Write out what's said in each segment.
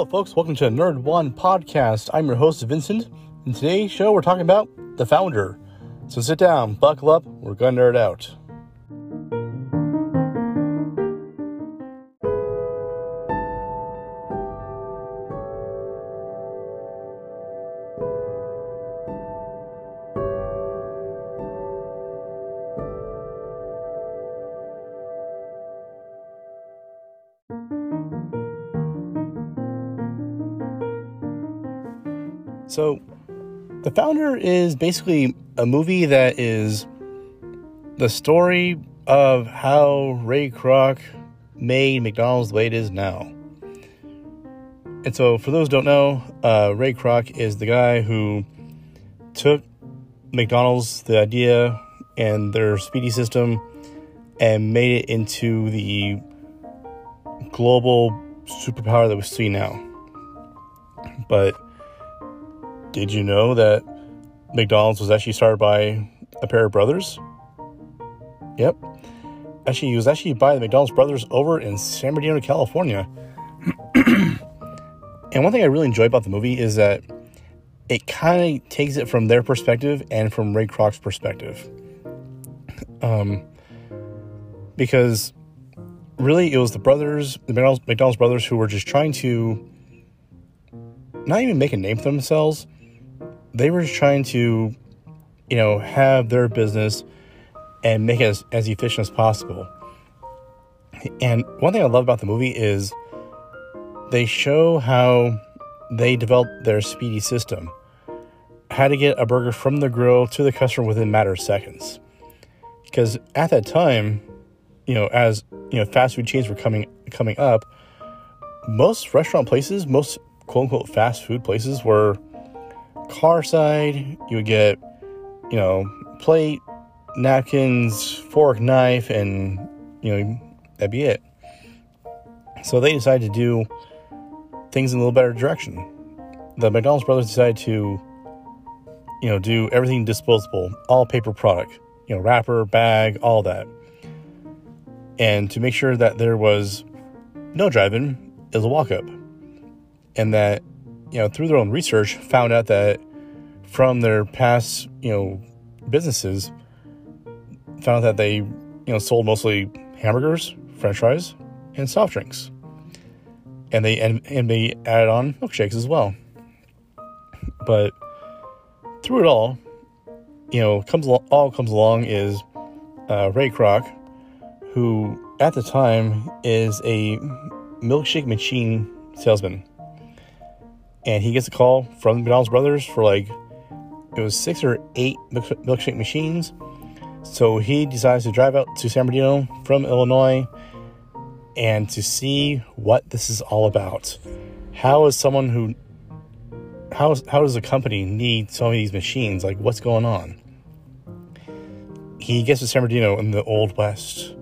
Hello, folks. Welcome to Nerd One Podcast. I'm your host, Vincent. In today's show, we're talking about the founder. So sit down, buckle up, we're going to nerd out. So, The Founder is basically a movie that is the story of how Ray Kroc made McDonald's the way it is now. And so, for those don't know, uh, Ray Kroc is the guy who took McDonald's, the idea, and their speedy system, and made it into the global superpower that we see now. But did you know that McDonald's was actually started by a pair of brothers? Yep. Actually, it was actually by the McDonald's brothers over in San Bernardino, California. and one thing I really enjoy about the movie is that it kind of takes it from their perspective and from Ray Kroc's perspective. Um, because really, it was the brothers, the McDonald's, McDonald's brothers, who were just trying to not even make a name for themselves, they were trying to, you know, have their business and make it as, as efficient as possible. And one thing I love about the movie is they show how they developed their speedy system, how to get a burger from the grill to the customer within a matter of seconds. Because at that time, you know, as you know, fast food chains were coming coming up, most restaurant places, most quote unquote fast food places were car side, you would get, you know, plate, napkins, fork, knife, and, you know, that'd be it. So they decided to do things in a little better direction. The McDonald's brothers decided to, you know, do everything disposable, all paper product, you know, wrapper, bag, all that. And to make sure that there was no drive-in, is a walk-up. And that you know, through their own research, found out that from their past, you know, businesses, found out that they, you know, sold mostly hamburgers, french fries, and soft drinks. And they and, and they added on milkshakes as well. But through it all, you know, comes all comes along is uh, Ray Kroc, who at the time is a milkshake machine salesman and he gets a call from the McDonald's brothers for like it was six or eight milkshake machines. So he decides to drive out to San Bernardino from Illinois and to see what this is all about. How is someone who how is, how does a company need so many of these machines? Like what's going on? He gets to San Bernardino in the old west,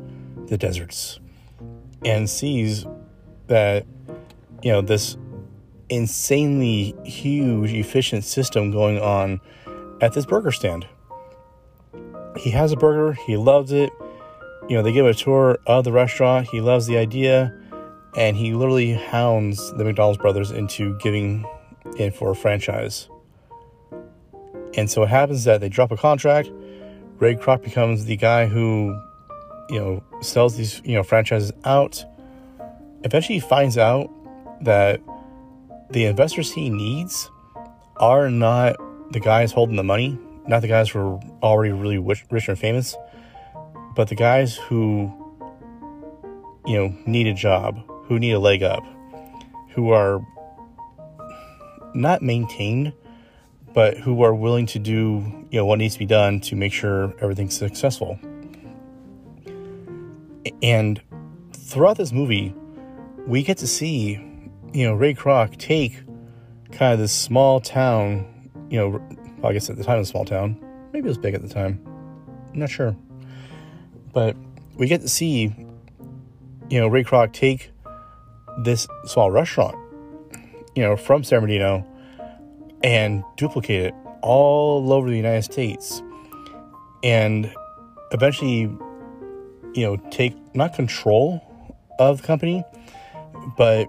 the deserts, and sees that you know this insanely huge, efficient system going on at this burger stand. He has a burger, he loves it. You know, they give a tour of the restaurant, he loves the idea, and he literally hounds the McDonald's brothers into giving in for a franchise. And so it happens that they drop a contract. Ray Kroc becomes the guy who, you know, sells these, you know, franchises out. Eventually he finds out that the investors he needs are not the guys holding the money, not the guys who are already really rich and famous, but the guys who, you know, need a job, who need a leg up, who are not maintained, but who are willing to do, you know, what needs to be done to make sure everything's successful. And throughout this movie, we get to see you know, Ray Kroc take kind of this small town, you know, well, I guess at the time a small town. Maybe it was big at the time. I'm not sure. But we get to see, you know, Ray Kroc take this small restaurant, you know, from San Bernardino and duplicate it all over the United States. And eventually, you know, take not control of the company, but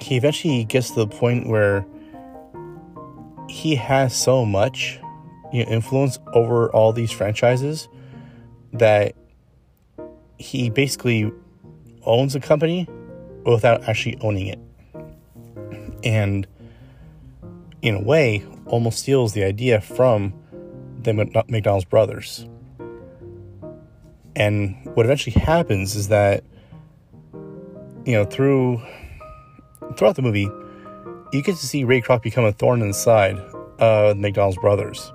he eventually gets to the point where he has so much you know, influence over all these franchises that he basically owns a company without actually owning it. And in a way, almost steals the idea from the McDonald's brothers. And what eventually happens is that, you know, through throughout the movie, you get to see Ray Kroc become a thorn in the side of McDonald's brothers.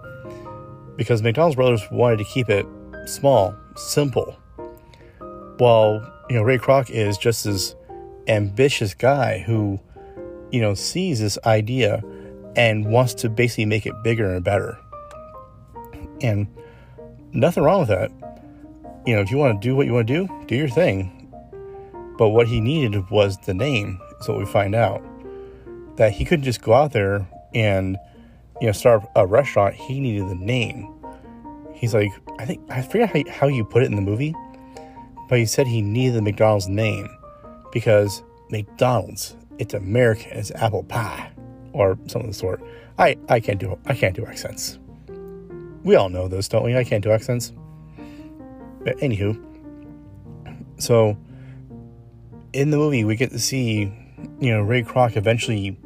Because McDonald's brothers wanted to keep it small, simple. While, you know, Ray Kroc is just this ambitious guy who, you know, sees this idea and wants to basically make it bigger and better. And nothing wrong with that. You know, if you want to do what you want to do, do your thing. But what he needed was the name, is what we find out. That he couldn't just go out there and, you know, start a restaurant. He needed the name. He's like, I think, I forget how, how you put it in the movie, but he said he needed the McDonald's name because McDonald's, it's American, it's apple pie or something of the sort. I, I can't do I can't do accents. We all know this, don't we? I can't do accents. But anywho, so in the movie we get to see, you know, Ray Kroc eventually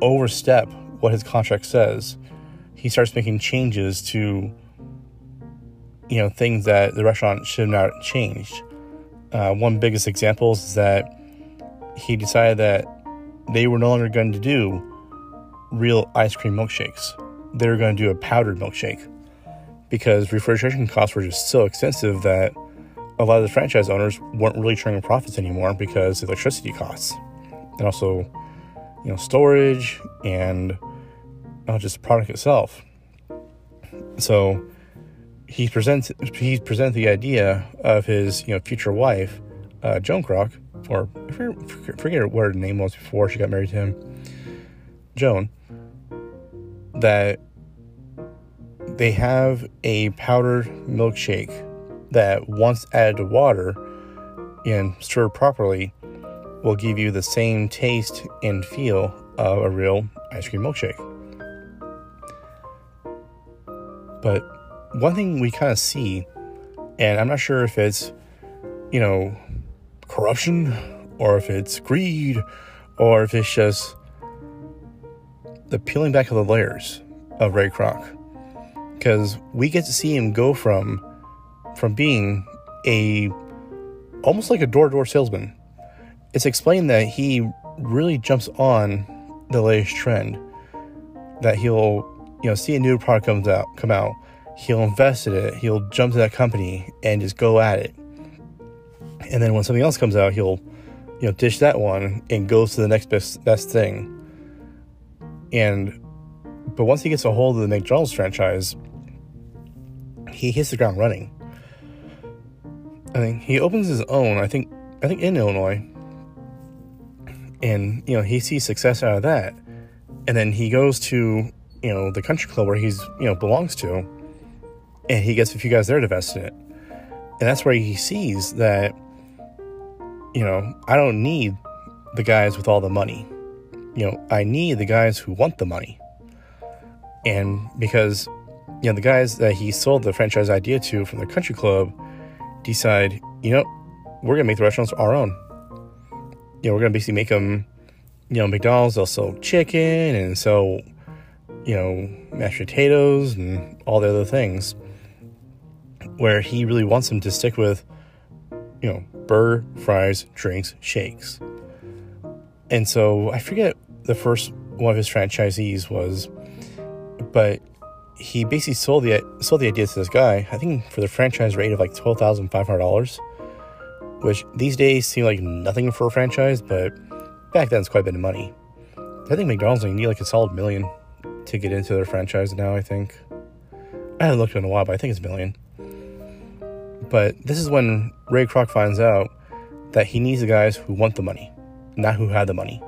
overstep what his contract says. He starts making changes to, you know, things that the restaurant should not changed. Uh, one biggest example is that he decided that they were no longer going to do real ice cream milkshakes. They were going to do a powdered milkshake because refrigeration costs were just so expensive that a lot of the franchise owners weren't really turning profits anymore because of electricity costs and also, you know, storage and uh, just the product itself. So he presents he presented the idea of his you know future wife, uh, Joan Kroc, or I forget what her name was before she got married to him, Joan, that they have a powdered milkshake that once added to water and stirred properly will give you the same taste and feel of a real ice cream milkshake. But one thing we kind of see, and I'm not sure if it's, you know, corruption or if it's greed or if it's just the peeling back of the layers of Ray Kroc. Because we get to see him go from from being a almost like a door-to-door salesman. It's explained that he really jumps on the latest trend. That he'll, you know, see a new product comes out come out, he'll invest in it, he'll jump to that company and just go at it. And then when something else comes out, he'll, you know, dish that one and goes to the next best best thing. And but once he gets a hold of the McDonald's franchise, he hits the ground running. I think he opens his own. I think I think in Illinois, and you know he sees success out of that, and then he goes to you know the country club where he's you know belongs to, and he gets a few guys there to invest in it. And that's where he sees that, you know, I don't need the guys with all the money. You know, I need the guys who want the money. And because, you know, the guys that he sold the franchise idea to from the country club decide, you know, we're going to make the restaurants our own. You know, we're going to basically make them, you know, McDonald's, they'll sell chicken and sell, you know, mashed potatoes and all the other things where he really wants them to stick with, you know, burger, fries, drinks, shakes. And so I forget the first one of his franchisees was, but he basically sold the sold the idea to this guy. I think for the franchise rate of like twelve thousand five hundred dollars, which these days seem like nothing for a franchise, but back then it's quite a bit of money. I think McDonald's need like a solid million to get into their franchise now. I think I haven't looked in a while, but I think it's a million. But this is when Ray Kroc finds out that he needs the guys who want the money, not who had the money.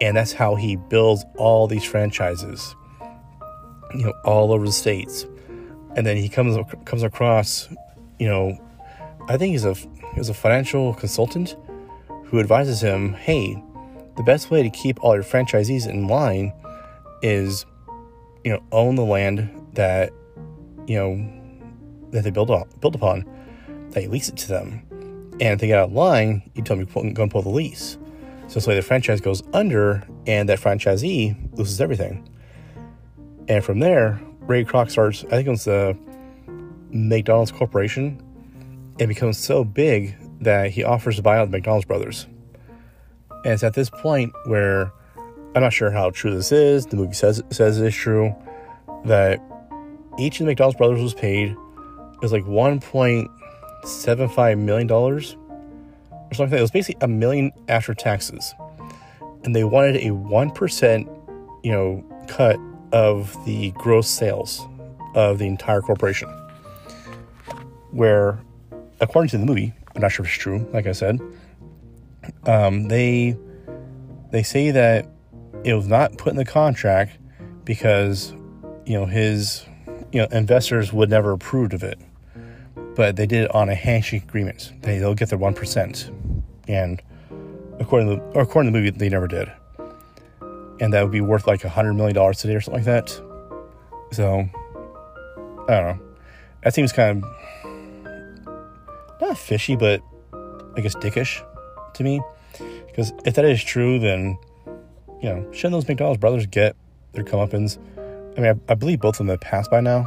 And that's how he builds all these franchises, you know, all over the states. And then he comes comes across, you know, I think he's a he's a financial consultant who advises him, "Hey, the best way to keep all your franchisees in line is, you know, own the land that, you know, that they build on, build upon, that you lease it to them. And if they get out of line, you tell them to go and pull the lease. So this way the franchise goes under and that franchisee loses everything. And from there, Ray Kroc starts, I think it was the McDonald's Corporation. It becomes so big that he offers to buy out the McDonald's brothers. And it's at this point where I'm not sure how true this is. The movie says says it is true that each of the McDonald's brothers was paid. It was like 1.75 million dollars or something like that. It was basically a million after taxes, and they wanted a one percent, you know, cut of the gross sales of the entire corporation. Where, according to the movie, I'm not sure if it's true. Like I said, um, they they say that it was not put in the contract because you know his you know investors would never approved of it, but they did it on a handshake agreement. They they'll get their one percent, and according to the, according to the movie, they never did, and that would be worth like a hundred million dollars today or something like that. So I don't know. That seems kind of not fishy, but I guess dickish to me. Because if that is true, then you know, shouldn't those McDonald's brothers get their comeuppance? I mean, I, I believe both of them have passed by now.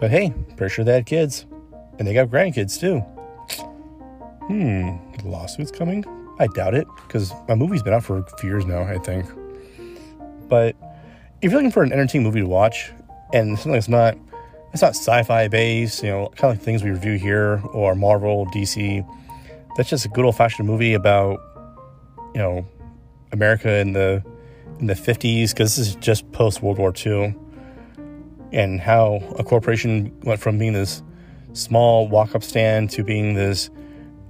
But hey, pretty sure they had kids. And they got grandkids too. Hmm, the lawsuits coming? I doubt it, because my movie's been out for a few years now, I think. But if you're looking for an entertaining movie to watch, and something that's not it's not sci-fi based, you know, kind of like things we review here or Marvel, DC. That's just a good old-fashioned movie about, you know, America in the in the 50s because this is just post World War II and how a corporation went from being this small walk-up stand to being this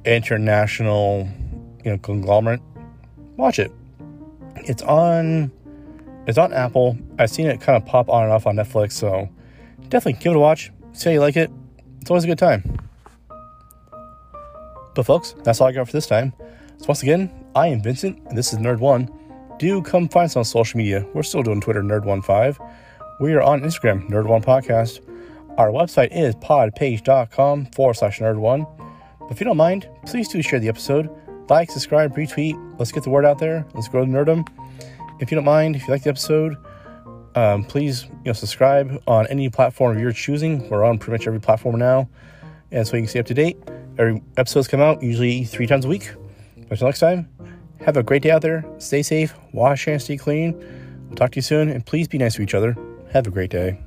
international, you know, conglomerate. Watch it. It's on it's on Apple. I've seen it kind of pop on and off on Netflix, so definitely give it a watch. See how you like it. It's always a good time. But folks, that's all I got for this time. So once again, I am Vincent, and this is Nerd One. Do come find us on social media. We're still doing Twitter, Nerd15. We are on Instagram, Nerd One Podcast. Our website is podpage.com forward slash nerd one. But if you don't mind, please do share the episode. Like, subscribe, retweet. Let's get the word out there. Let's grow the nerdum. If you don't mind, if you like the episode, um, please you know subscribe on any platform of your choosing. We're on pretty much every platform now, and so you can stay up to date. Every episodes come out usually three times a week. Until next time, have a great day out there. Stay safe, wash hands, stay clean. We'll talk to you soon, and please be nice to each other. Have a great day.